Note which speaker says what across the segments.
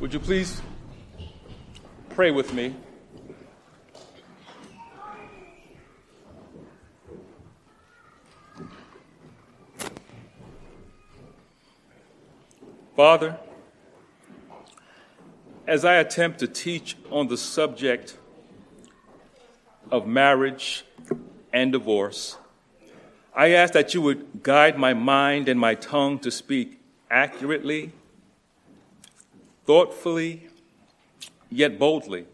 Speaker 1: Would you please pray with me? Father, as I attempt to teach on the subject of marriage and divorce, I ask that you would guide my mind and my tongue to speak accurately, thoughtfully, yet boldly,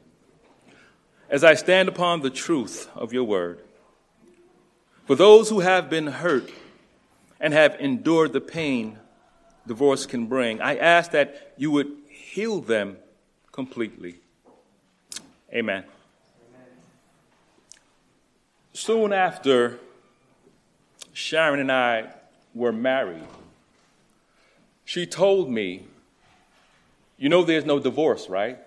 Speaker 1: as I stand upon the truth of your word. For those who have been hurt and have endured the pain divorce can bring, I ask that you would heal them completely. Amen. Soon after Sharon and I were married, she told me, You know, there's no divorce, right?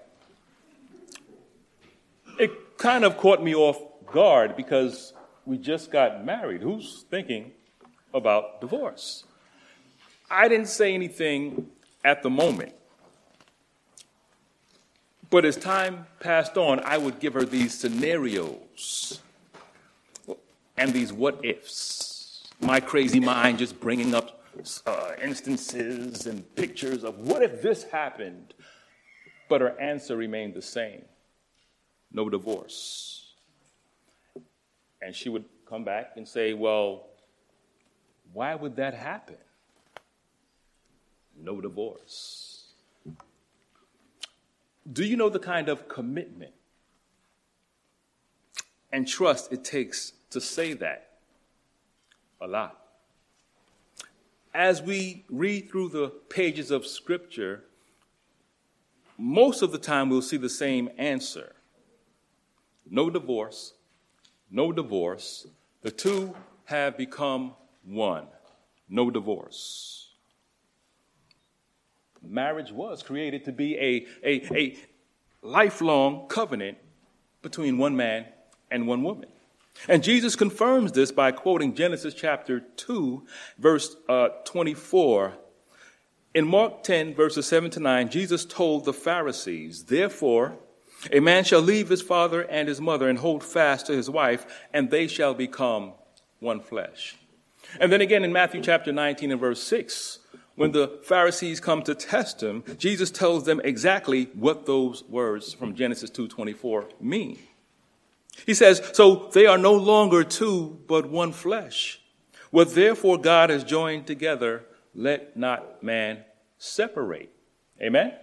Speaker 1: It kind of caught me off guard because we just got married. Who's thinking about divorce? I didn't say anything at the moment. But as time passed on, I would give her these scenarios and these what ifs. My crazy mind just bringing up uh, instances and pictures of what if this happened? But her answer remained the same no divorce. And she would come back and say, Well, why would that happen? No divorce. Do you know the kind of commitment and trust it takes to say that? A lot. As we read through the pages of Scripture, most of the time we'll see the same answer no divorce, no divorce. The two have become one. No divorce marriage was created to be a, a, a lifelong covenant between one man and one woman. And Jesus confirms this by quoting Genesis chapter 2, verse uh, 24. In Mark 10, verses 7 to 9, Jesus told the Pharisees, Therefore, a man shall leave his father and his mother and hold fast to his wife, and they shall become one flesh. And then again in Matthew chapter 19 and verse 6, when the Pharisees come to test him, Jesus tells them exactly what those words from Genesis 2:24 mean. He says, "So they are no longer two, but one flesh. What therefore God has joined together, let not man separate." Amen.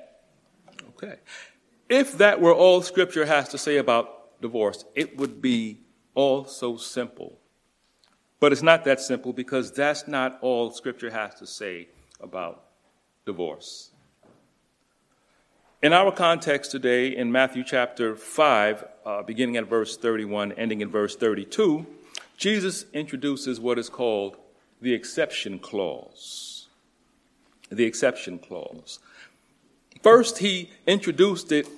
Speaker 1: Okay. If that were all scripture has to say about divorce, it would be all so simple. But it's not that simple because that's not all scripture has to say about divorce. In our context today, in Matthew chapter 5, uh, beginning at verse 31, ending in verse 32, Jesus introduces what is called the exception clause. The exception clause. First, he introduced it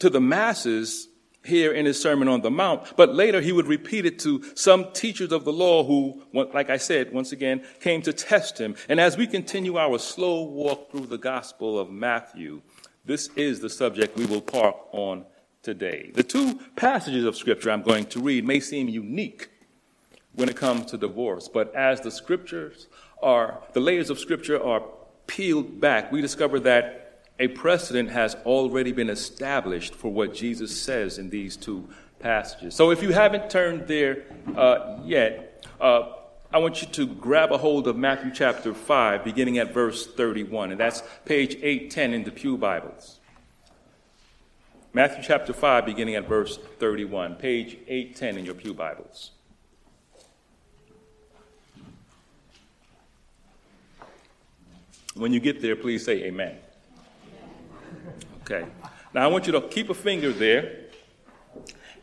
Speaker 1: to the masses here in his Sermon on the Mount, but later he would repeat it to some teachers of the law who, like I said, once again, came to test him. And as we continue our slow walk through the Gospel of Matthew, this is the subject we will park on today. The two passages of Scripture I'm going to read may seem unique when it comes to divorce, but as the Scriptures are, the layers of Scripture are peeled back, we discover that a precedent has already been established for what Jesus says in these two passages. So if you haven't turned there uh, yet, uh, I want you to grab a hold of Matthew chapter 5, beginning at verse 31, and that's page 810 in the Pew Bibles. Matthew chapter 5, beginning at verse 31, page 810 in your Pew Bibles. When you get there, please say amen. Okay. Now I want you to keep a finger there.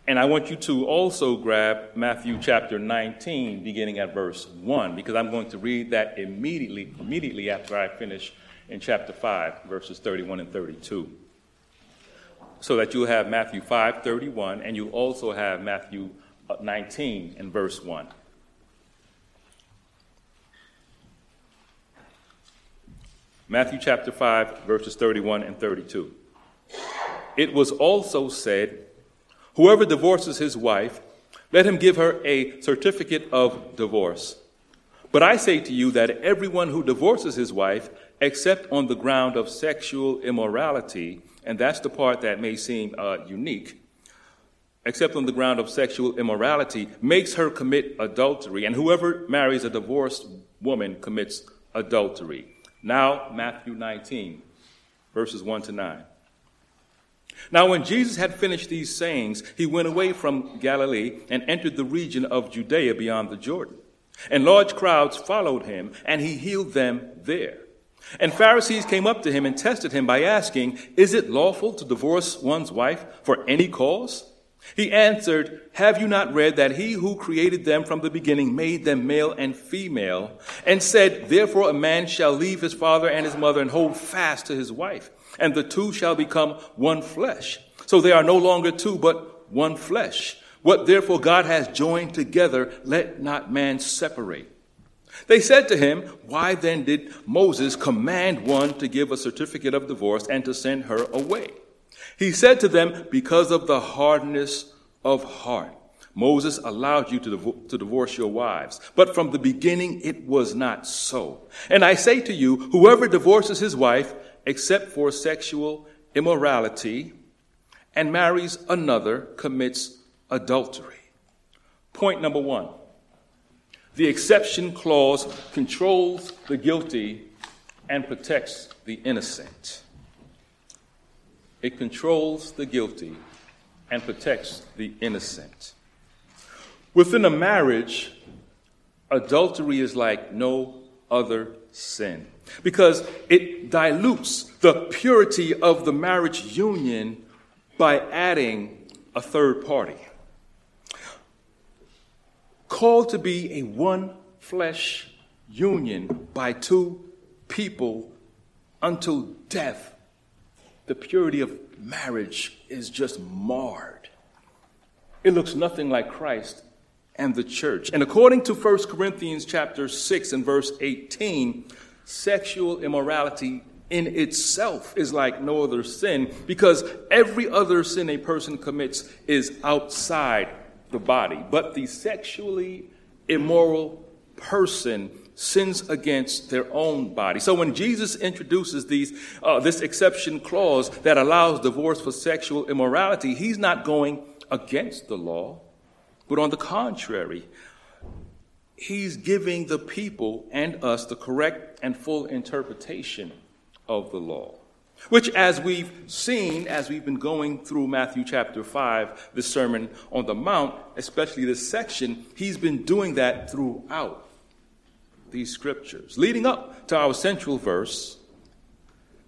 Speaker 1: And I want you to also grab Matthew chapter 19, beginning at verse 1, because I'm going to read that immediately, immediately after I finish in chapter 5, verses 31 and 32. So that you'll have Matthew 5, 31, and you'll also have Matthew uh, 19 and verse 1. Matthew chapter 5, verses 31 and 32. it was also said, Whoever divorces his wife, let him give her a certificate of divorce. But I say to you that everyone who divorces his wife, except on the ground of sexual immorality, and that's the part that may seem uh, unique, except on the ground of sexual immorality, makes her commit adultery. And whoever marries a divorced woman commits adultery. Now, Matthew 19, verses 1 to 9. Now, when Jesus had finished these sayings, he went away from Galilee and entered the region of Judea beyond the Jordan. And large crowds followed him, and he healed them there. And Pharisees came up to him and tested him by asking, Is it lawful to divorce one's wife for any cause? He answered, Have you not read that he who created them from the beginning made them male and female, and said, Therefore a man shall leave his father and his mother and hold fast to his wife, and the two shall become one flesh. So they are no longer two, but one flesh. What therefore God has joined together, let not man separate. They said to him, Why then did Moses command one to give a certificate of divorce and to send her away? He said to them, Because of the hardness of heart. Moses allowed you to, to divorce your wives, but from the beginning it was not so. And I say to you, whoever divorces his wife, except for sexual immorality, and marries another, commits adultery. Point number one the exception clause controls the guilty and protects the innocent. It controls the guilty and protects the innocent. Within a marriage, adultery is like no other sin because it dilutes the purity of the marriage union by adding a third party. Called to be a one flesh union by two people until death the purity of marriage is just marred. It looks nothing like Christ and the church. And according to 1 Corinthians chapter 6 and verse 18, sexual immorality in itself is like no other sin because every other sin a person commits is outside the body. But the sexually immoral person sins against their own body. So when Jesus introduces these, uh, this exception clause that allows divorce for sexual immorality, he's not going against the law, but on the contrary, he's giving the people and us the correct and full interpretation of the law. Which, as we've seen, as we've been going through Matthew chapter 5, the Sermon on the Mount, especially this section, he's been doing that throughout these scriptures. Leading up to our central verse,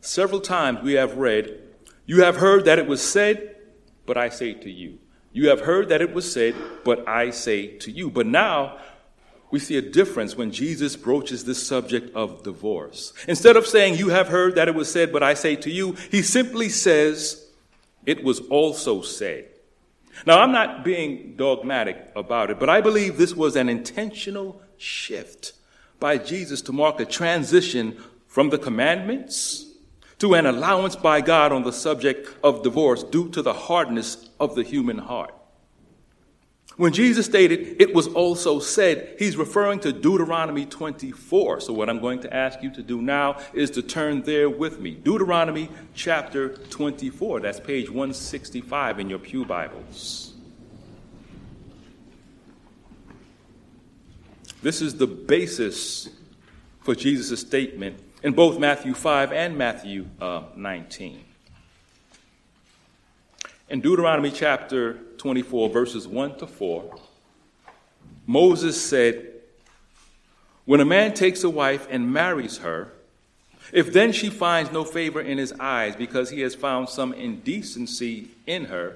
Speaker 1: several times we have read, You have heard that it was said, but I say to you. You have heard that it was said, but I say to you. But now we see a difference when Jesus broaches this subject of divorce. Instead of saying, You have heard that it was said, but I say to you, he simply says, It was also said. Now, I'm not being dogmatic about it, but I believe this was an intentional shift by Jesus to mark a transition from the commandments to an allowance by God on the subject of divorce due to the hardness of the human heart. When Jesus stated, it was also said, he's referring to Deuteronomy 24. So, what I'm going to ask you to do now is to turn there with me. Deuteronomy chapter 24. That's page 165 in your Pew Bibles. This is the basis for Jesus' statement in both Matthew 5 and Matthew uh, 19. In Deuteronomy chapter 24, verses 1 to 4, Moses said, When a man takes a wife and marries her, if then she finds no favor in his eyes because he has found some indecency in her,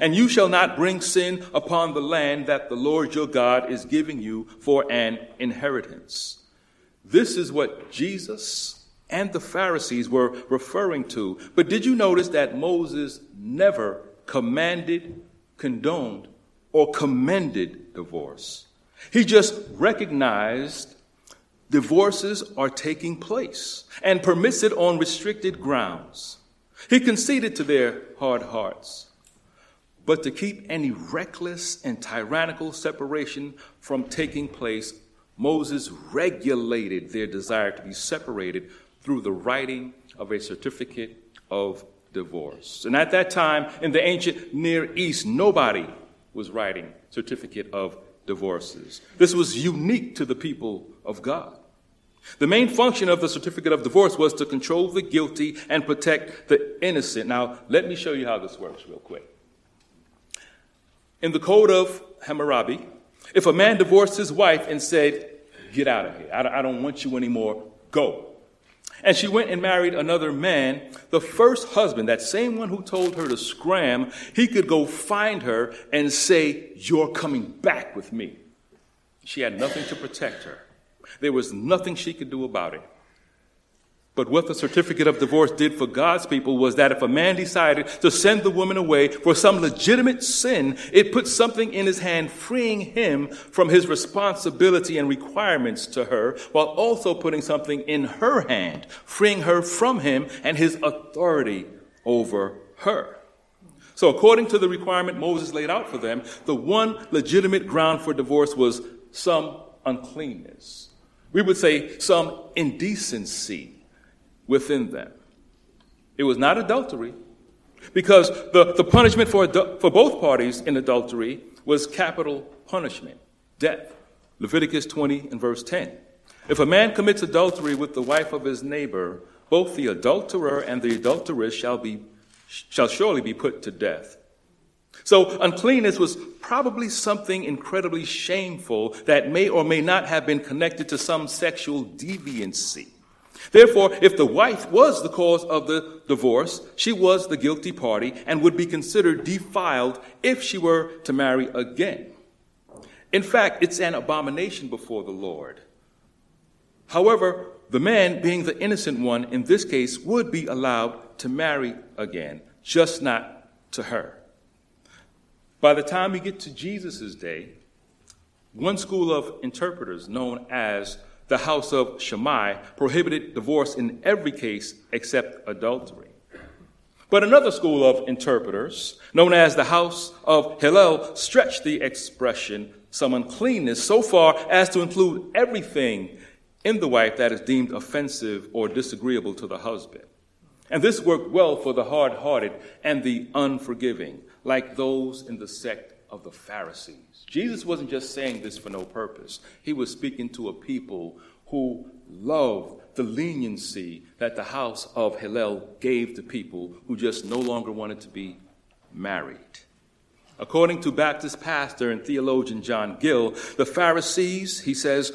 Speaker 1: And you shall not bring sin upon the land that the Lord your God is giving you for an inheritance. This is what Jesus and the Pharisees were referring to. But did you notice that Moses never commanded, condoned, or commended divorce? He just recognized divorces are taking place and permits it on restricted grounds. He conceded to their hard hearts. But to keep any reckless and tyrannical separation from taking place, Moses regulated their desire to be separated through the writing of a certificate of divorce. And at that time, in the ancient Near East, nobody was writing certificate of divorces. This was unique to the people of God. The main function of the certificate of divorce was to control the guilty and protect the innocent. Now, let me show you how this works real quick. In the Code of Hammurabi, if a man divorced his wife and said, Get out of here, I don't want you anymore, go. And she went and married another man, the first husband, that same one who told her to scram, he could go find her and say, You're coming back with me. She had nothing to protect her. There was nothing she could do about it. But what the certificate of divorce did for God's people was that if a man decided to send the woman away for some legitimate sin, it put something in his hand, freeing him from his responsibility and requirements to her, while also putting something in her hand, freeing her from him and his authority over her. So, according to the requirement Moses laid out for them, the one legitimate ground for divorce was some uncleanness. We would say some indecency within them. It was not adultery, because the, the punishment for, for both parties in adultery was capital punishment, death. Leviticus 20 and verse 10. If a man commits adultery with the wife of his neighbor, both the adulterer and the adulteress shall, be, shall surely be put to death. So uncleanness was probably something incredibly shameful that may or may not have been connected to some sexual deviancy. Therefore, if the wife was the cause of the divorce, she was the guilty party and would be considered defiled if she were to marry again. In fact, it's an abomination before the Lord. However, the man, being the innocent one in this case, would be allowed to marry again, just not to her. By the time we get to Jesus' day, one school of interpreters, known as the House of Shammai, prohibited divorce in every case except adultery. But another school of interpreters, known as the House of Hillel, stretched the expression some uncleanness so far as to include everything in the wife that is deemed offensive or disagreeable to the husband. And this worked well for the hard hearted and the unforgiving like those in the sect of the Pharisees. Jesus wasn't just saying this for no purpose, he was speaking to a people who loved the leniency that the house of Hillel gave to people who just no longer wanted to be married. According to Baptist pastor and theologian John Gill, the Pharisees, he says,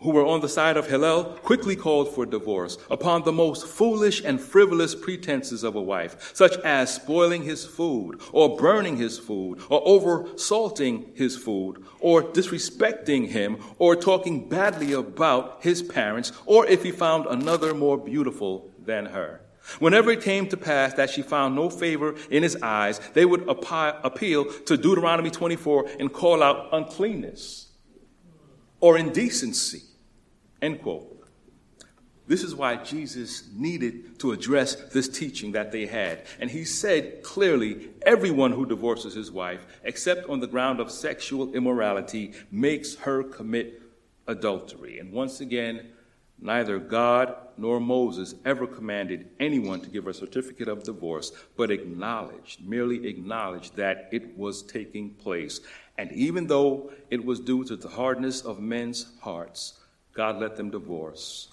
Speaker 1: who were on the side of Hillel quickly called for divorce upon the most foolish and frivolous pretenses of a wife, such as spoiling his food, or burning his food, or over salting his food, or disrespecting him, or talking badly about his parents, or if he found another more beautiful than her. Whenever it came to pass that she found no favor in his eyes, they would appeal to Deuteronomy 24 and call out uncleanness or indecency End quote. This is why Jesus needed to address this teaching that they had. And he said clearly everyone who divorces his wife, except on the ground of sexual immorality, makes her commit adultery. And once again, neither God nor Moses ever commanded anyone to give a certificate of divorce, but acknowledged, merely acknowledged that it was taking place. And even though it was due to the hardness of men's hearts, God let them divorce,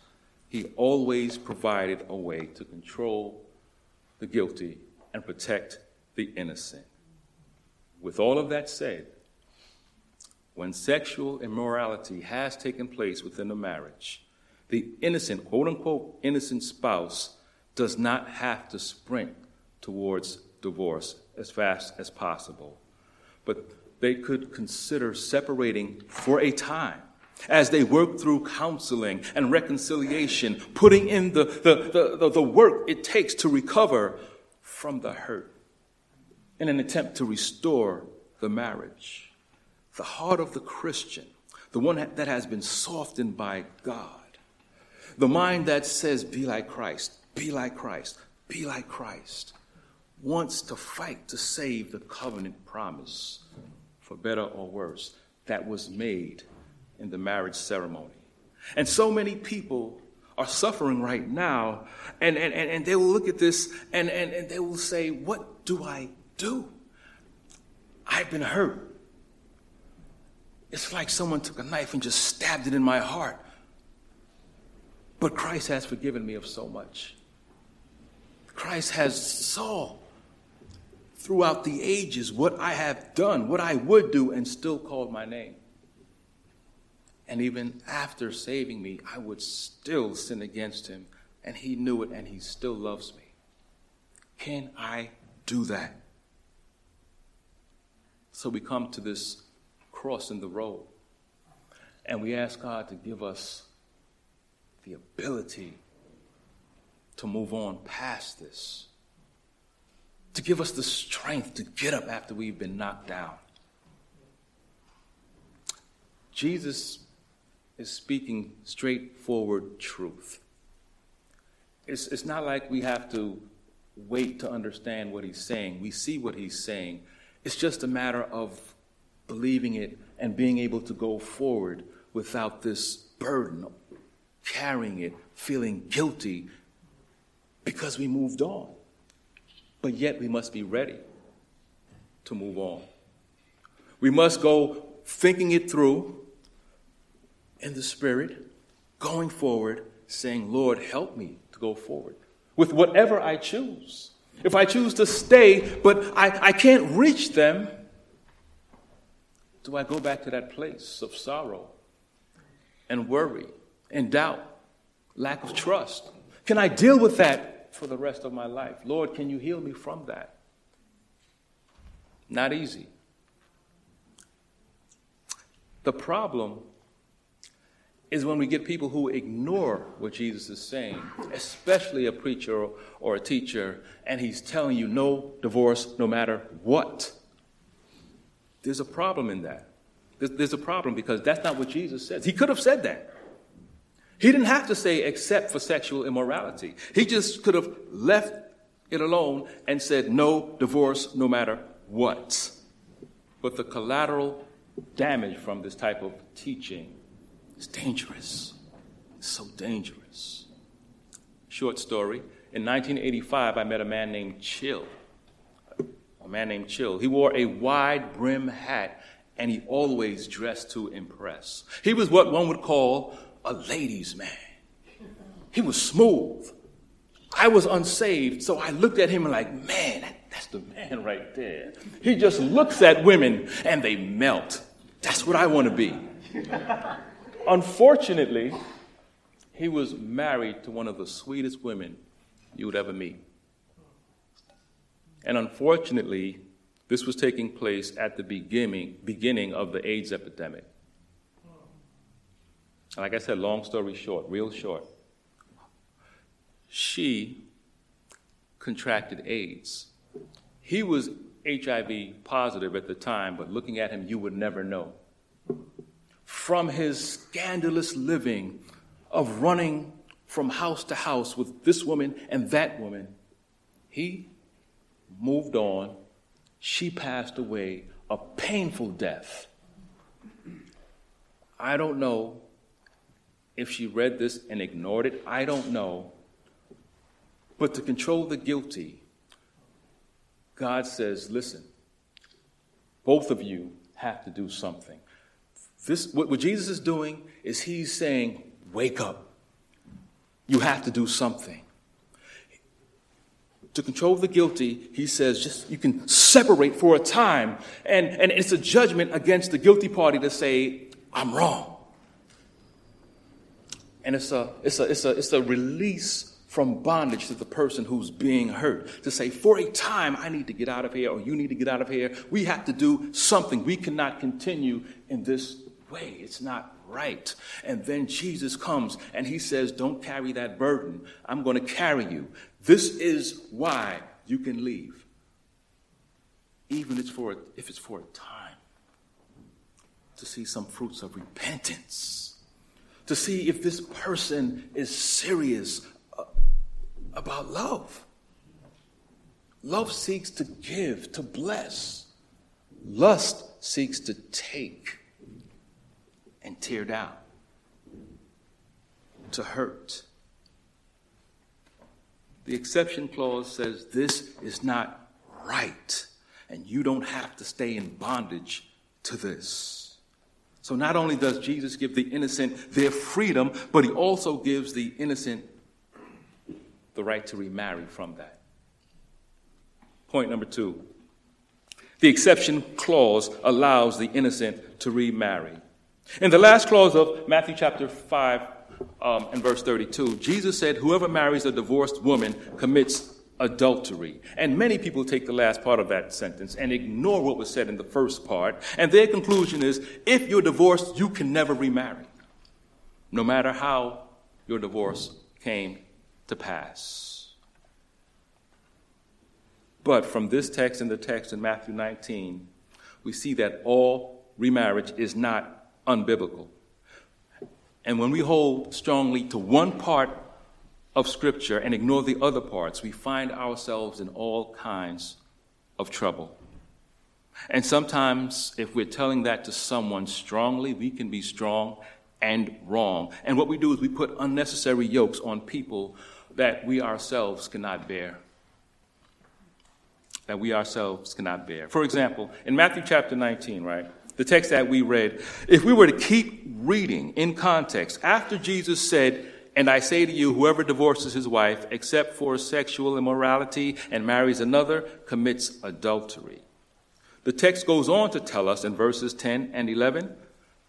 Speaker 1: He always provided a way to control the guilty and protect the innocent. With all of that said, when sexual immorality has taken place within a marriage, the innocent, quote unquote, innocent spouse does not have to sprint towards divorce as fast as possible. But they could consider separating for a time as they work through counseling and reconciliation, putting in the, the, the, the, work it takes to recover from the hurt in an attempt to restore the marriage. The heart of the Christian, the one that has been softened by God, the mind that says, Be like Christ, be like Christ, be like Christ, wants to fight to save the covenant promise for better or worse that was made in the marriage ceremony. And so many people are suffering right now, and, and, and, they will look at this and, and, and they will say, What do I do? I've been hurt. It's like someone took a knife and just stabbed it in my heart. But Christ has forgiven me of so much. Christ has saw throughout the ages what I have done, what I would do, and still called my name. And even after saving me, I would still sin against him. And he knew it, and he still loves me. Can I do that? So we come to this cross in the road, and we ask God to give us the ability to move on past this, to give us the strength to get up after we've been knocked down. Jesus is speaking straightforward truth. It's, it's not like we have to wait to understand what he's saying. We see what he's saying. It's just a matter of believing it and being able to go forward without this burden, carrying it, feeling guilty because we moved on. But yet we must be ready to move on. We must go thinking it through in the Spirit, going forward, saying, Lord, help me to go forward with whatever I choose. If I choose to stay, but I, I can't reach them, do I go back to that place of sorrow and worry and doubt, lack of trust? Can I deal with that for the rest of my life? Lord, can you heal me from that? Not easy. The problem is when we get people who ignore what Jesus is saying, especially a preacher or a teacher, and he's telling you no divorce no matter what. There's a problem in that. There's a problem because that's not what Jesus says. He could have said that. He didn't have to say except for sexual immorality. He just could have left it alone and said no divorce no matter what. But the collateral damage from this type of teaching it's dangerous. It's so dangerous. Short story. In 1985, I met a man named Chill. A man named Chill. He wore a wide brim hat and he always dressed to impress. He was what one would call a ladies' man. He was smooth. I was unsaved, so I looked at him and like, man, that, that's the man right there. He just looks at women and they melt. That's what I want to be. Unfortunately, he was married to one of the sweetest women you would ever meet. And unfortunately, this was taking place at the beginning, beginning of the AIDS epidemic. like I said, long story short, real short, she contracted AIDS. He was HIV positive at the time, but looking at him, you would never know from his scandalous living of running from house to house with this woman and that woman, he moved on. She passed away a painful death. I don't know if she read this and ignored it. I don't know. But to control the guilty, God says, listen, both of you have to do something. This, what, what Jesus is doing is he's saying, wake up. You have to do something. To control the guilty, he says, just you can separate for a time. And, and it's a judgment against the guilty party to say, I'm wrong. And it's a, it's a, it's a, it's a release from bondage to the person who's being hurt. To say, for a time, I need to get out of here, or you need to get out of here. We have to do something. We cannot continue in this way. It's not right. And then Jesus comes and he says, Don't carry that burden. I'm going to carry you. This is why you can leave. Even if it's for, a time. To see some fruits of repentance. To see if this person is serious uh, about love. Love seeks to give, to bless. Lust seeks to take and tear down, to hurt. The exception clause says this is not right, and you don't have to stay in bondage to this. So not only does Jesus give the innocent their freedom, but he also gives the innocent the right to remarry from that. Point number two the exception clause allows the innocent to remarry. In the last clause of Matthew chapter 5 um, and verse 32, Jesus said, Whoever marries a divorced woman commits adultery. And many people take the last part of that sentence and ignore what was said in the first part. And their conclusion is if you're divorced, you can never remarry, no matter how your divorce came to pass. But from this text and the text in Matthew 19, we see that all remarriage is not unbiblical. And when we hold strongly to one part of Scripture and ignore the other parts, we find ourselves in all kinds of trouble. And sometimes, if we're telling that to someone strongly, we can be strong and wrong. And what we do is we put unnecessary yokes on people that we ourselves cannot bear. That we ourselves cannot bear. For example, in Matthew chapter 19, right? The text that we read, if we were to keep reading in context, after Jesus said, and I say to you, whoever divorces his wife, except for sexual immorality, and marries another, commits adultery. The text goes on to tell us in verses 10 and 11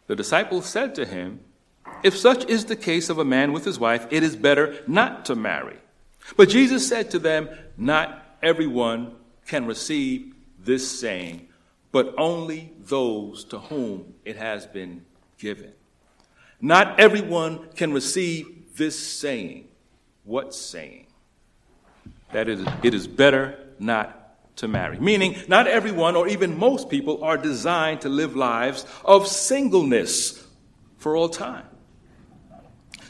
Speaker 1: the disciples said to him, If such is the case of a man with his wife, it is better not to marry. But Jesus said to them, Not everyone can receive this saying but only those to whom it has been given. Not everyone can receive this saying. What saying? That is, it is better not to marry. Meaning, not everyone or even most people are designed to live lives of singleness for all time.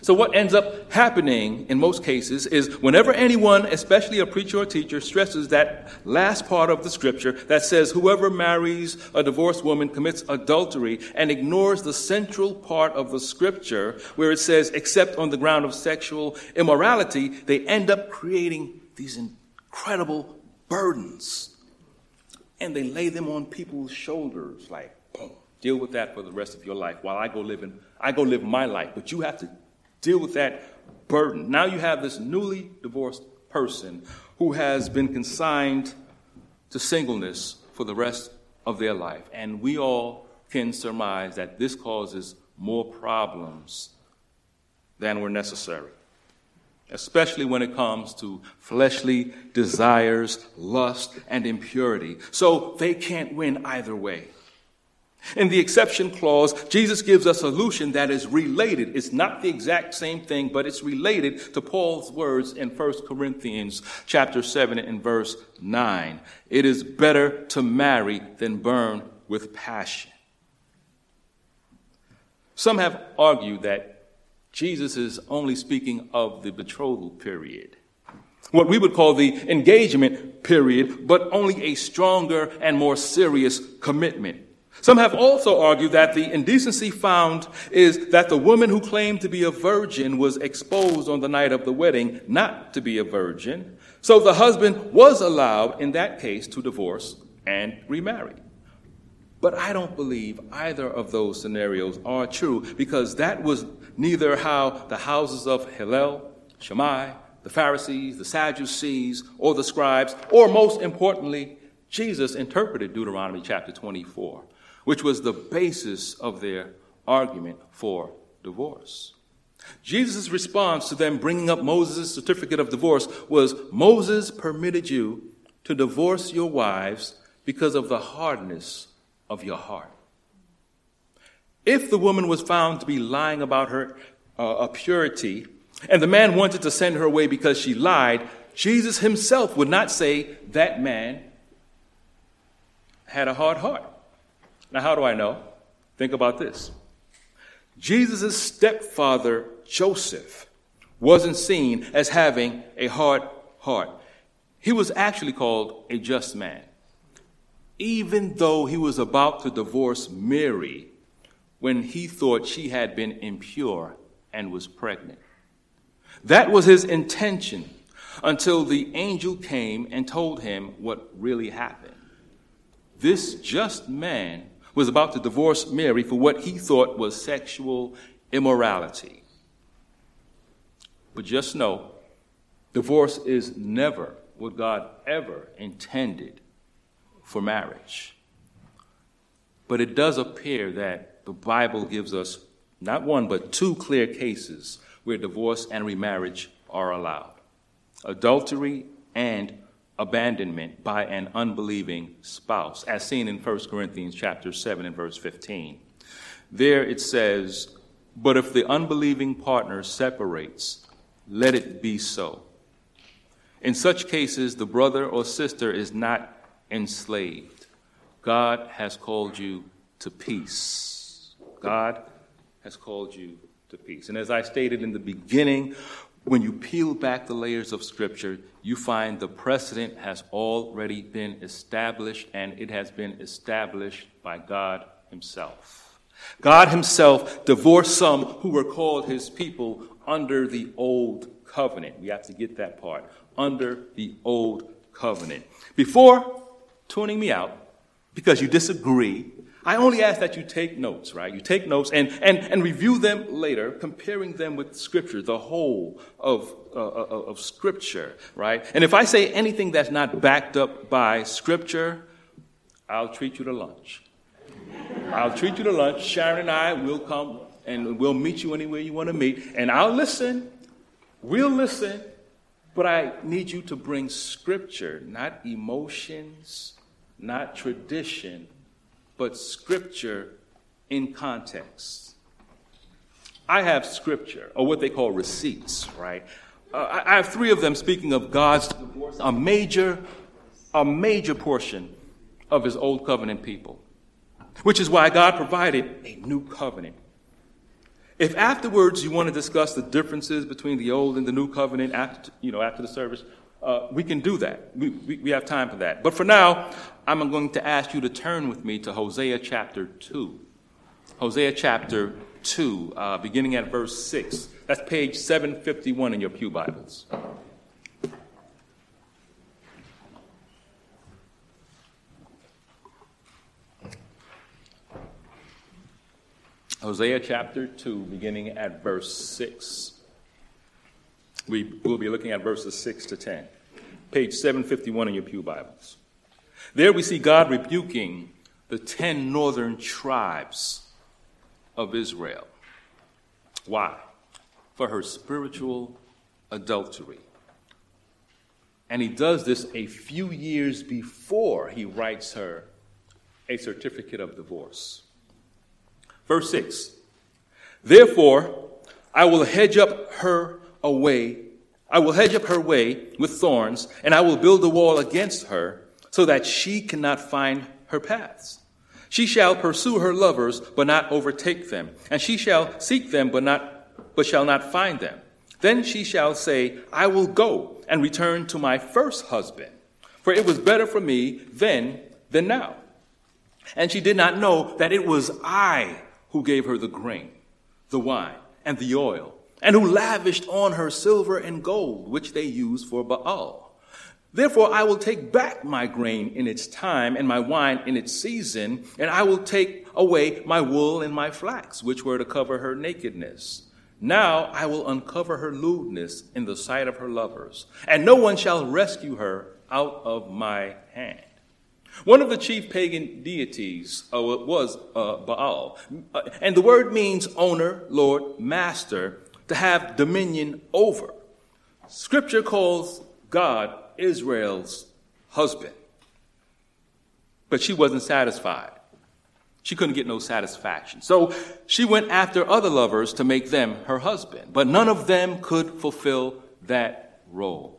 Speaker 1: So, what ends up happening in most cases is whenever anyone, especially a preacher or teacher, stresses that last part of the scripture that says, Whoever marries a divorced woman commits adultery, and ignores the central part of the scripture where it says, Except on the ground of sexual immorality, they end up creating these incredible burdens. And they lay them on people's shoulders, like, boom, deal with that for the rest of your life while I go live in, I go live my life. But you have to deal with that burden. Now you have this newly divorced person who has been consigned to singleness for the rest of their life. And we all can surmise that this causes more problems than were necessary, especially when it comes to fleshly desires, lust, and impurity. So they can't win either way. In the exception clause, Jesus gives a solution that is related. It's not the exact same thing, but it's related to Paul's words in 1 Corinthians chapter 7 and verse 9. It is better to marry than burn with passion. Some have argued that Jesus is only speaking of the betrothal period, what we would call the engagement period, but only a stronger and more serious commitment. Some have also argued that the indecency found is that the woman who claimed to be a virgin was exposed on the night of the wedding not to be a virgin. So the husband was allowed in that case to divorce and remarry. But I don't believe either of those scenarios are true because that was neither how the houses of Hillel, Shammai, the Pharisees, the Sadducees, or the scribes, or most importantly, Jesus interpreted Deuteronomy chapter 24 which was the basis of their argument for divorce. Jesus' response to them bringing up Moses' certificate of divorce was Moses permitted you to divorce your wives because of the hardness of your heart. If the woman was found to be lying about her uh, purity, and the man wanted to send her away because she lied, Jesus himself would not say that man had a hard heart. Now, how do I know? Think about this. Jesus' stepfather, Joseph, wasn't seen as having a hard heart. He was actually called a just man. Even though he was about to divorce Mary when he thought she had been impure and was pregnant. That was his intention until the angel came and told him what really happened. This just man was about to divorce Mary for what he thought was sexual immorality. But just know, divorce is never what God ever intended for marriage. But it does appear that the Bible gives us not one, but two clear cases where divorce and remarriage are allowed adultery and abandonment by an unbelieving spouse, as seen in 1 Corinthians chapter 7 and verse 15. There it says, But if the unbelieving partner separates, let it be so. In such cases, the brother or sister is not enslaved. God has called you to peace. God has called you to peace. And as I stated in the beginning, when you peel back the layers of Scripture, you find the precedent has already been established, and it has been established by God Himself. God Himself divorced some who were called His people under the old covenant. We have to get that part. Under the old covenant. Before tuning me out, because you disagree I only ask that you take notes, right? You take notes and, and, and review them later, comparing them with Scripture, the whole of, uh, uh, of Scripture, right? And if I say anything that's not backed up by Scripture, I'll treat you to lunch. I'll treat you to lunch. Sharon and I will come and we'll meet you anywhere you want to meet. And I'll listen. We'll listen. But I need you to bring Scripture, not emotions, not tradition but scripture in context. I have scripture, or what they call receipts, right? Uh, I have three of them speaking of God's divorce, a major, a major portion of his old covenant people, which is why God provided a new covenant. If afterwards you want to discuss the differences between the old and the new covenant after, you know, after the service, uh, we can do that. We, we, we, have time for that. But for now, I'm going to ask you to turn with me to Hosea chapter 2. Hosea chapter 2, uh, beginning at verse 6. That's page 751 in your Pew Bibles. Hosea chapter 2, beginning at verse 6. We will be looking at verses 6 to 10. Page 751 in your Pew Bibles. There we see God rebuking the 10 northern tribes of Israel. Why? For her spiritual adultery. And he does this a few years before he writes her a certificate of divorce. Verse 6 Therefore, I will hedge up her away. I will hedge up her way with thorns, and I will build a wall against her, so that she cannot find her paths. She shall pursue her lovers, but not overtake them, and she shall seek them, but not, but shall not find them. Then she shall say, I will go and return to my first husband, for it was better for me then than now. And she did not know that it was I who gave her the grain, the wine, and the oil and who lavished on her silver and gold, which they used for Baal. Therefore, I will take back my grain in its time and my wine in its season, and I will take away my wool and my flax, which were to cover her nakedness. Now I will uncover her lewdness in the sight of her lovers, and no one shall rescue her out of my hand. One of the chief pagan deities uh, was uh, Baal, uh, and the word means owner, lord, master, to have dominion over. Scripture calls God Israel's husband. But she wasn't satisfied. She couldn't get no satisfaction. So she went after other lovers to make them her husband. But none of them could fulfill that role.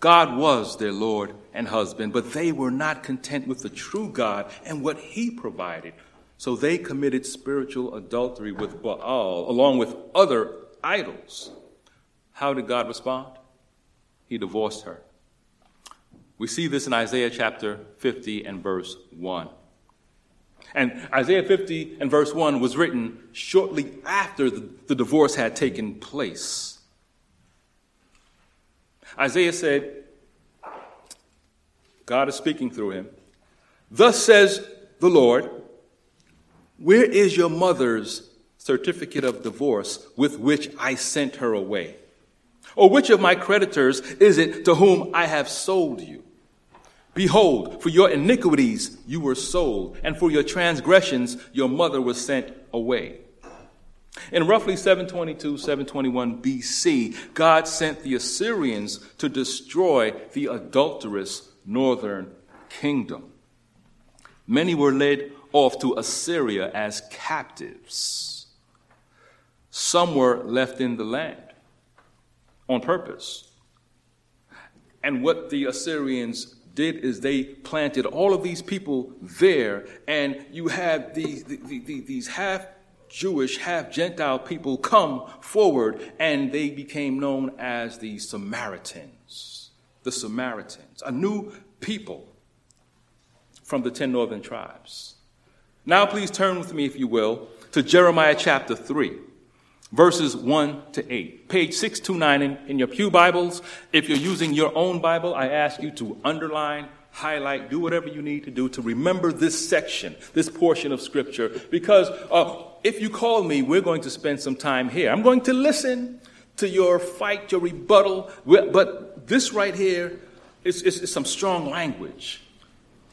Speaker 1: God was their Lord and husband, but they were not content with the true God and what he provided. So they committed spiritual adultery with Baal along with other idols. How did God respond? He divorced her. We see this in Isaiah chapter 50 and verse 1. And Isaiah 50 and verse 1 was written shortly after the, the divorce had taken place. Isaiah said, God is speaking through him. Thus says the Lord, Where is your mother's certificate of divorce with which I sent her away? Or which of my creditors is it to whom I have sold you? Behold, for your iniquities you were sold, and for your transgressions your mother was sent away. In roughly 722, 721 BC, God sent the Assyrians to destroy the adulterous northern kingdom. Many were led off to Assyria as captives. Some were left in the land on purpose. And what the Assyrians did is they planted all of these people there, and you had these, these half Jewish, half Gentile people come forward, and they became known as the Samaritans. The Samaritans, a new people from the ten northern tribes. Now, please turn with me, if you will, to Jeremiah chapter 3 verses 1 to 8. Page 629 in, in your Pew Bibles. If you're using your own Bible, I ask you to underline, highlight, do whatever you need to do to remember this section, this portion of Scripture, because uh, if you call me, we're going to spend some time here. I'm going to listen to your fight, your rebuttal, but this right here is, is, is some strong language.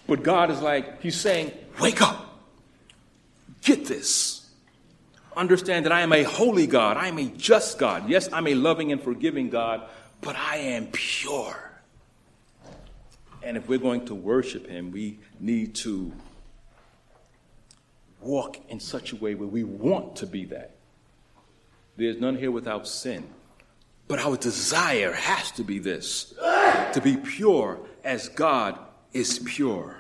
Speaker 1: But God is like, He's saying, wake up, get this understand that I am a holy God. I am a just God. Yes, I'm a loving and forgiving God, but I am pure. And if we're going to worship Him, we need to walk in such a way where we want to be that. There's none here without sin. But our desire has to be this to be pure as God is pure.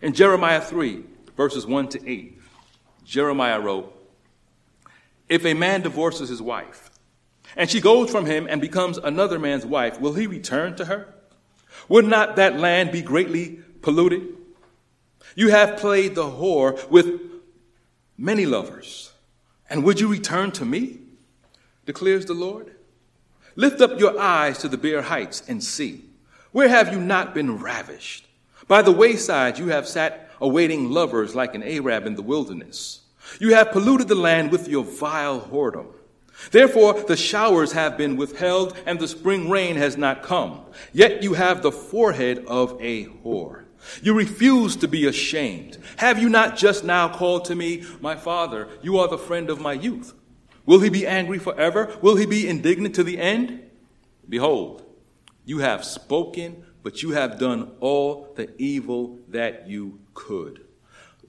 Speaker 1: In Jeremiah 3, verses 1 to 8, Jeremiah wrote, if a man divorces his wife and she goes from him and becomes another man's wife, will he return to her? Would not that land be greatly polluted? You have played the whore with many lovers, and would you return to me? declares the Lord. Lift up your eyes to the bare heights and see. Where have you not been ravished? By the wayside you have sat awaiting lovers like an Arab in the wilderness. You have polluted the land with your vile whoredom. Therefore, the showers have been withheld and the spring rain has not come. Yet you have the forehead of a whore. You refuse to be ashamed. Have you not just now called to me, my father, you are the friend of my youth? Will he be angry forever? Will he be indignant to the end? Behold, you have spoken, but you have done all the evil that you could.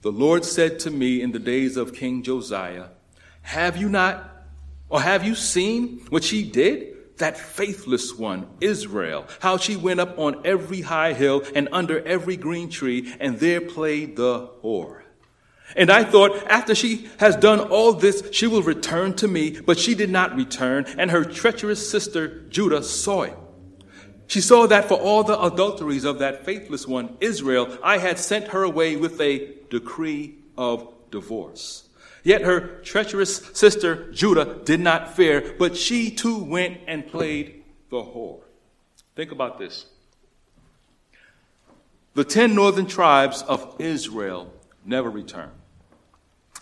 Speaker 1: The Lord said to me in the days of King Josiah, Have you not, or have you seen what she did? That faithless one, Israel, how she went up on every high hill and under every green tree, and there played the whore. And I thought, after she has done all this, she will return to me, but she did not return, and her treacherous sister Judah saw it. She saw that for all the adulteries of that faithless one, Israel, I had sent her away with a decree of divorce. Yet her treacherous sister Judah did not fear, but she too went and played the whore. Think about this. The ten northern tribes of Israel never returned.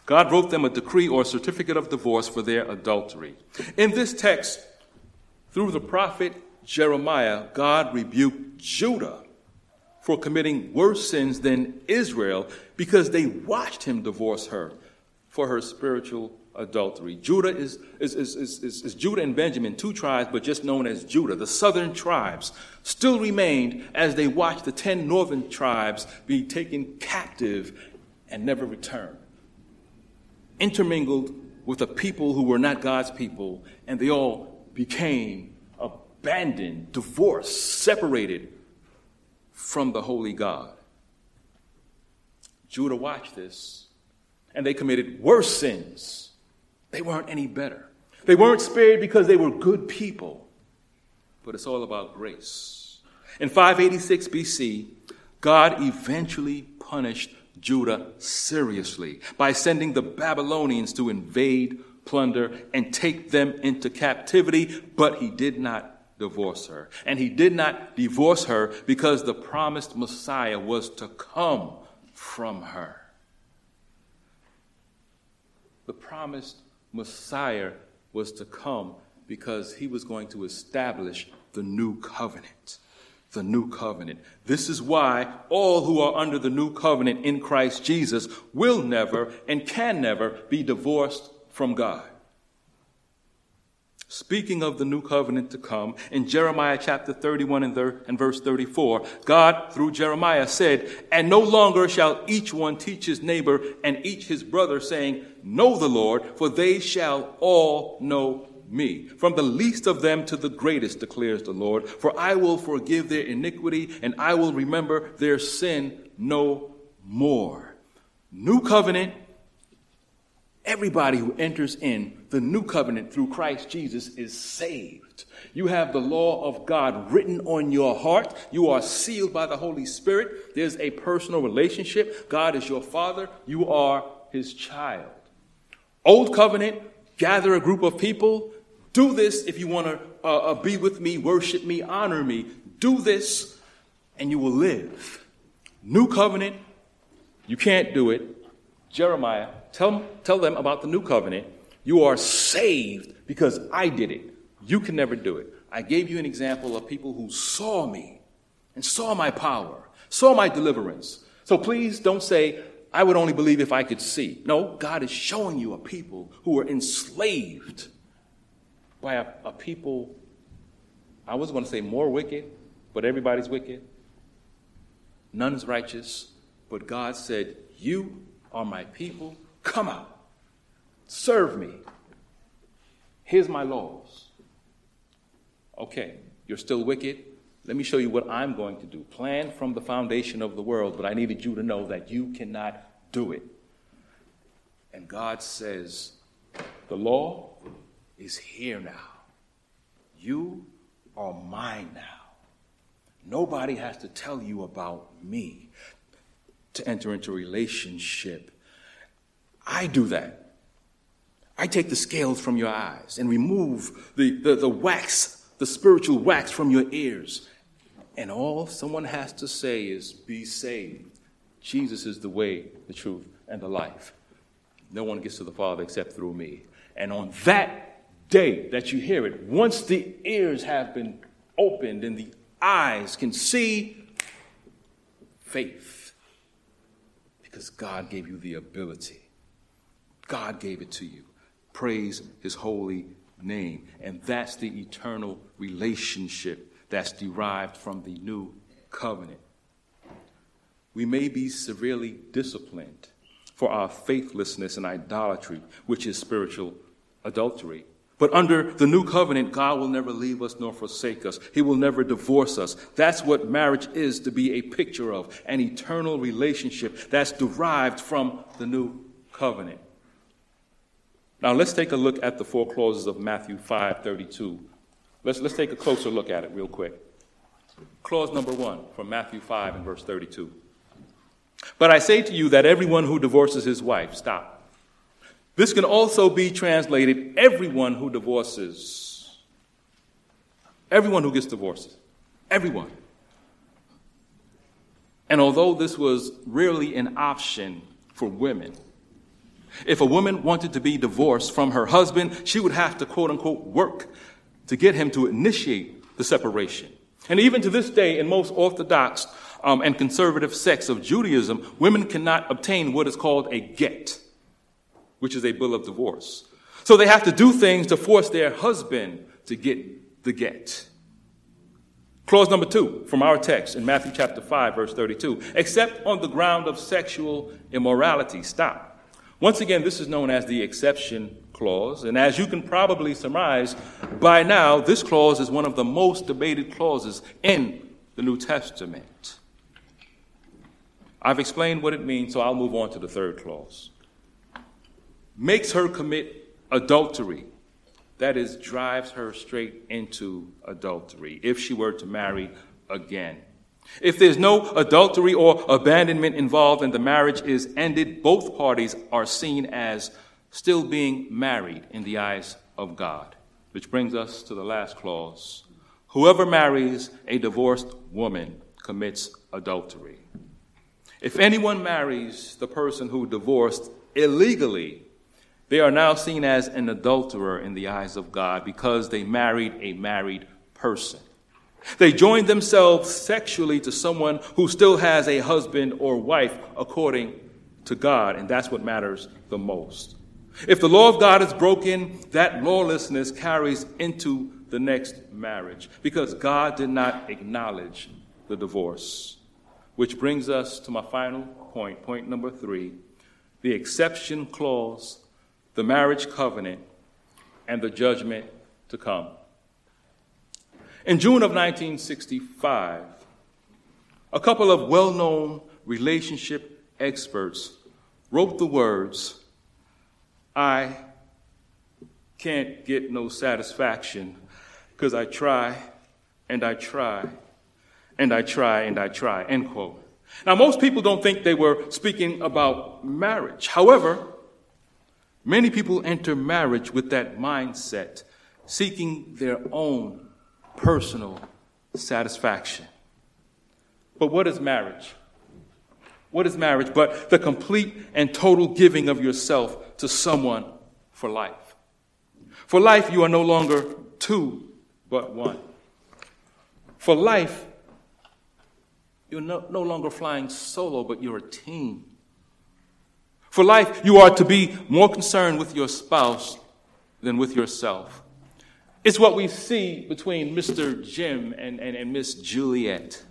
Speaker 1: God wrote them a decree or certificate of divorce for their adultery. In this text, through the prophet Jeremiah, God rebuked Judah for committing worse sins than Israel because they watched him divorce her for her spiritual adultery. Judah is, is, is, is, is, Judah and Benjamin, two tribes, but just known as Judah. The southern tribes still remained as they watched the ten northern tribes be taken captive and never return. Intermingled with a people who were not God's people, and they all became abandoned, divorced, separated from the holy God. Judah watched this, and they committed worse sins. They weren't any better. They weren't spared because they were good people, but it's all about grace. In 586 BC, God eventually punished Judah seriously by sending the Babylonians to invade, plunder, and take them into captivity, but he did not divorce her. And he did not divorce her because the promised Messiah was to come from her. The promised Messiah was to come because he was going to establish the new covenant. The new covenant. This is why all who are under the new covenant in Christ Jesus will never and can never be divorced from God. Speaking of the new covenant to come, in Jeremiah chapter 31 and, and, verse 34, God, through Jeremiah, said, And no longer shall each one teach his neighbor and each his brother, saying, Know the Lord, for they shall all know me. From the least of them to the greatest, declares the Lord, for I will forgive their iniquity and I will remember their sin no more. New covenant Everybody who enters in the new covenant through Christ Jesus is saved. You have the law of God written on your heart. You are sealed by the Holy Spirit. There's a personal relationship. God is your father. You are his child. Old covenant, gather a group of people. Do this if you want to uh, uh, be with me, worship me, honor me. Do this and you will live. New covenant, you can't do it. Jeremiah Tell, tell them about the new covenant. You are saved because I did it. You can never do it. I gave you an example of people who saw me and saw my power, saw my deliverance. So please don't say, I would only believe if I could see. No, God is showing you a people who are enslaved by a, a people, I was going to say more wicked, but everybody's wicked. None's righteous. But God said, You are my people Come out. Serve me. Here's my laws. Okay, you're still wicked. Let me show you what I'm going to do. Plan from the foundation of the world, but I needed you to know that you cannot do it. And God says, The law is here now. You are mine now. Nobody has to tell you about me to enter into relationship I do that. I take the scales from your eyes and remove the, the, the wax, the spiritual wax from your ears. And all someone has to say is, Be saved. Jesus is the way, the truth, and the life. No one gets to the Father except through me. And on that day that you hear it, once the ears have been opened and the eyes can see, faith. Because God gave you the ability. God gave it to you. Praise his holy name. And that's the eternal relationship that's derived from the new covenant. We may be severely disciplined for our faithlessness and idolatry, which is spiritual adultery. But under the new covenant, God will never leave us nor forsake us. He will never divorce us. That's what marriage is to be a picture of an eternal relationship that's derived from the new covenant. Now let's take a look at the four clauses of Matthew 5:32. Let's, let's take a closer look at it real quick. Clause number one from Matthew 5 and verse 32. But I say to you that everyone who divorces his wife, stop. This can also be translated everyone who divorces. Everyone who gets divorced. Everyone. And although this was rarely an option for women, if a woman wanted to be divorced from her husband, she would have to quote unquote work to get him to initiate the separation. And even to this day, in most Orthodox um, and conservative sects of Judaism, women cannot obtain what is called a get. which is a bill of divorce. So they have to do things to force their husband to get the get. Clause number two from our text in Matthew chapter 5, verse 32 except on the ground of sexual immorality. Stop. Once again, this is known as the exception clause. And as you can probably surmise by now, this clause is one of the most debated clauses in the New Testament. I've explained what it means, so I'll move on to the third clause. Makes her commit adultery that is, drives her straight into adultery if she were to marry again. If there's no adultery or abandonment involved and the marriage is ended, both parties are seen as still being married in the eyes of God. Which brings us to the last clause. Whoever marries a divorced woman commits adultery. If anyone marries the person who divorced illegally, they are now seen as an adulterer in the eyes of God because they married a married person. They joined themselves sexually to someone who still has a husband or wife according to God, and that's what matters the most. If the law of God is broken, that lawlessness carries into the next marriage because God did not acknowledge the divorce. Which brings us to my final point, point number three the exception clause the marriage covenant, and the judgment to come. In June of 1965, a couple of well known relationship experts wrote the words, I can't get no satisfaction because I try and I try and I try and I try, end quote. Now, most people don't think they were speaking about marriage. However, Many people enter marriage with that mindset, seeking their own personal satisfaction. But what is marriage? What is marriage but the complete and total giving of yourself to someone for life? For life, you are no longer two, but one. For life, you're no, no longer flying solo, but you're a team. For life, you are to be more concerned with your spouse than with yourself. It's what we see between Mr. Jim and, and, and Miss Juliet.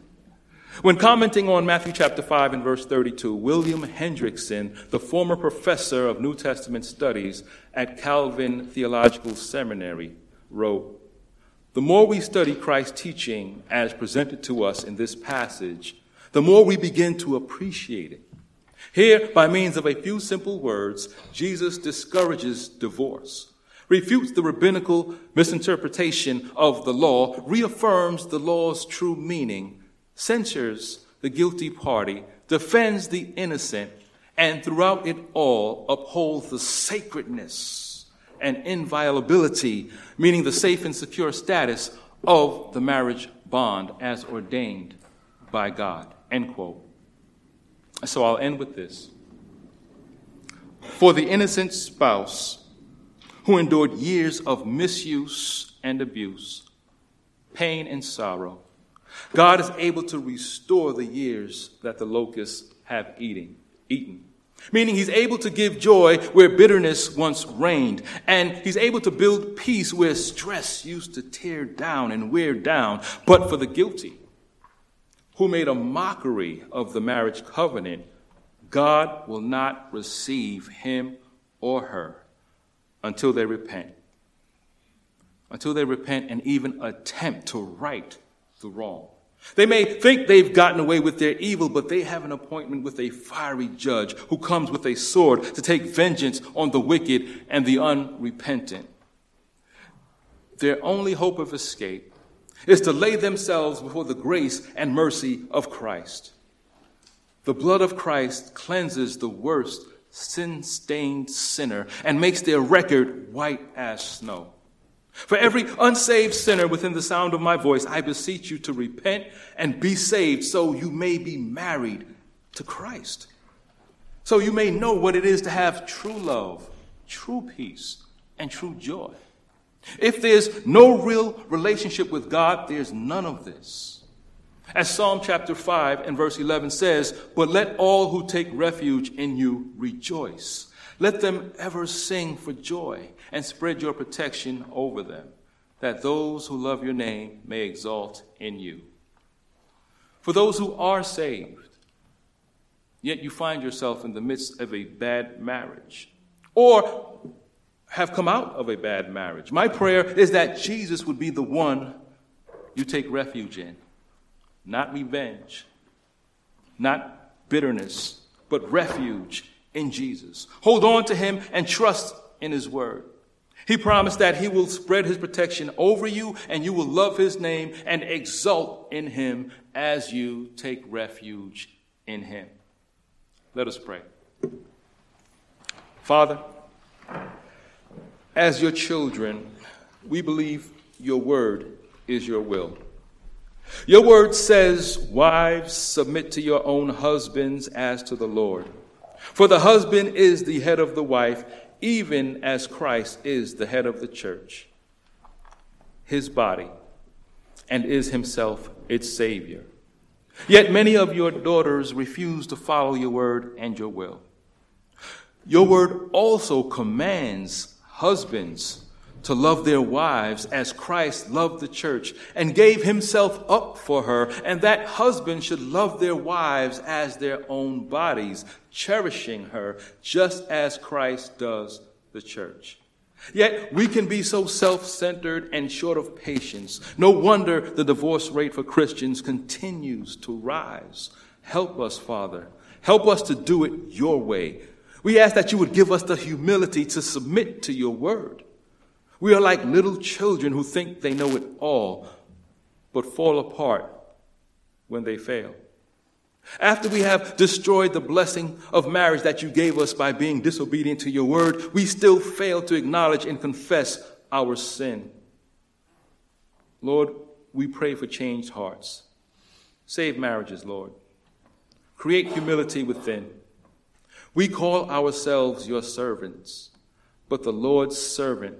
Speaker 1: When commenting on Matthew chapter 5 and verse 32, William Hendriksen, the former professor of New Testament studies at Calvin Theological Seminary, wrote, The more we study Christ's teaching as presented to us in this passage, the more we begin to appreciate it. Here, by means of a few simple words, Jesus discourages divorce, refutes the rabbinical misinterpretation of the law, reaffirms the law's true meaning, censures the guilty party, defends the innocent, and throughout it all upholds the sacredness and inviolability, meaning the safe and secure status of the marriage bond as ordained by God. End quote. So I'll end with this. For the innocent spouse who endured years of misuse and abuse, pain and sorrow, God is able to restore the years that the locusts have eating, eaten. Meaning he's able to give joy where bitterness once reigned, and he's able to build peace where stress used to tear down and wear down. But for the guilty, who made a mockery of the marriage covenant, God will not receive him or her until they repent. Until they repent and even attempt to right the wrong. They may think they've gotten away with their evil, but they have an appointment with a fiery judge who comes with a sword to take vengeance on the wicked and the unrepentant. Their only hope of escape is to lay themselves before the grace and mercy of Christ. The blood of Christ cleanses the worst sin stained sinner and makes their record white as snow. For every unsaved sinner within the sound of my voice, I beseech you to repent and be saved so you may be married to Christ. So you may know what it is to have true love, true peace, and true joy. If there's no real relationship with God, there's none of this. As Psalm chapter 5 and verse 11 says, But let all who take refuge in you rejoice. Let them ever sing for joy and spread your protection over them, that those who love your name may exalt in you. For those who are saved, yet you find yourself in the midst of a bad marriage, or have come out of a bad marriage, my prayer is that Jesus would be the one you take refuge in, not revenge, not bitterness, but refuge in Jesus. Hold on to him and trust in his word. He promised that he will spread his protection over you and you will love his name and exult in him as you take refuge in him. Let us pray. Father, as your children, we believe your word is your will. Your word says, Wives, submit to your own husbands as to the Lord. For the husband is the head of the wife, even as Christ is the head of the church, his body, and is himself its Savior. Yet many of your daughters refuse to follow your word and your will. Your word also commands husbands to love their wives as Christ loved the church and gave himself up for her, and that husbands should love their wives as their own bodies, cherishing her just as Christ does the church. Yet we can be so self centered and short of patience. No wonder the divorce rate for Christians continues to rise. Help us, Father. Help us to do it your way. We ask that you would give us the humility to submit to your word. We are like little children who think they know it all, but fall apart when they fail. After we have destroyed the blessing of marriage that you gave us by being disobedient to your word, we still fail to acknowledge and confess our sin. Lord, we pray for changed hearts. Save marriages, Lord. Create humility within. We call ourselves your servants, but the Lord's servant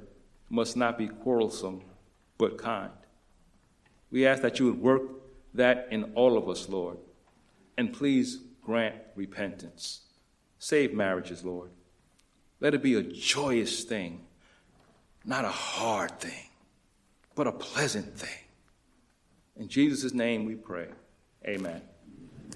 Speaker 1: must not be quarrelsome, but kind. We ask that you would work that in all of us, Lord. And please grant repentance. Save marriages, Lord. Let it be a joyous thing, not a hard thing, but a pleasant thing. In Jesus' name we pray. Amen.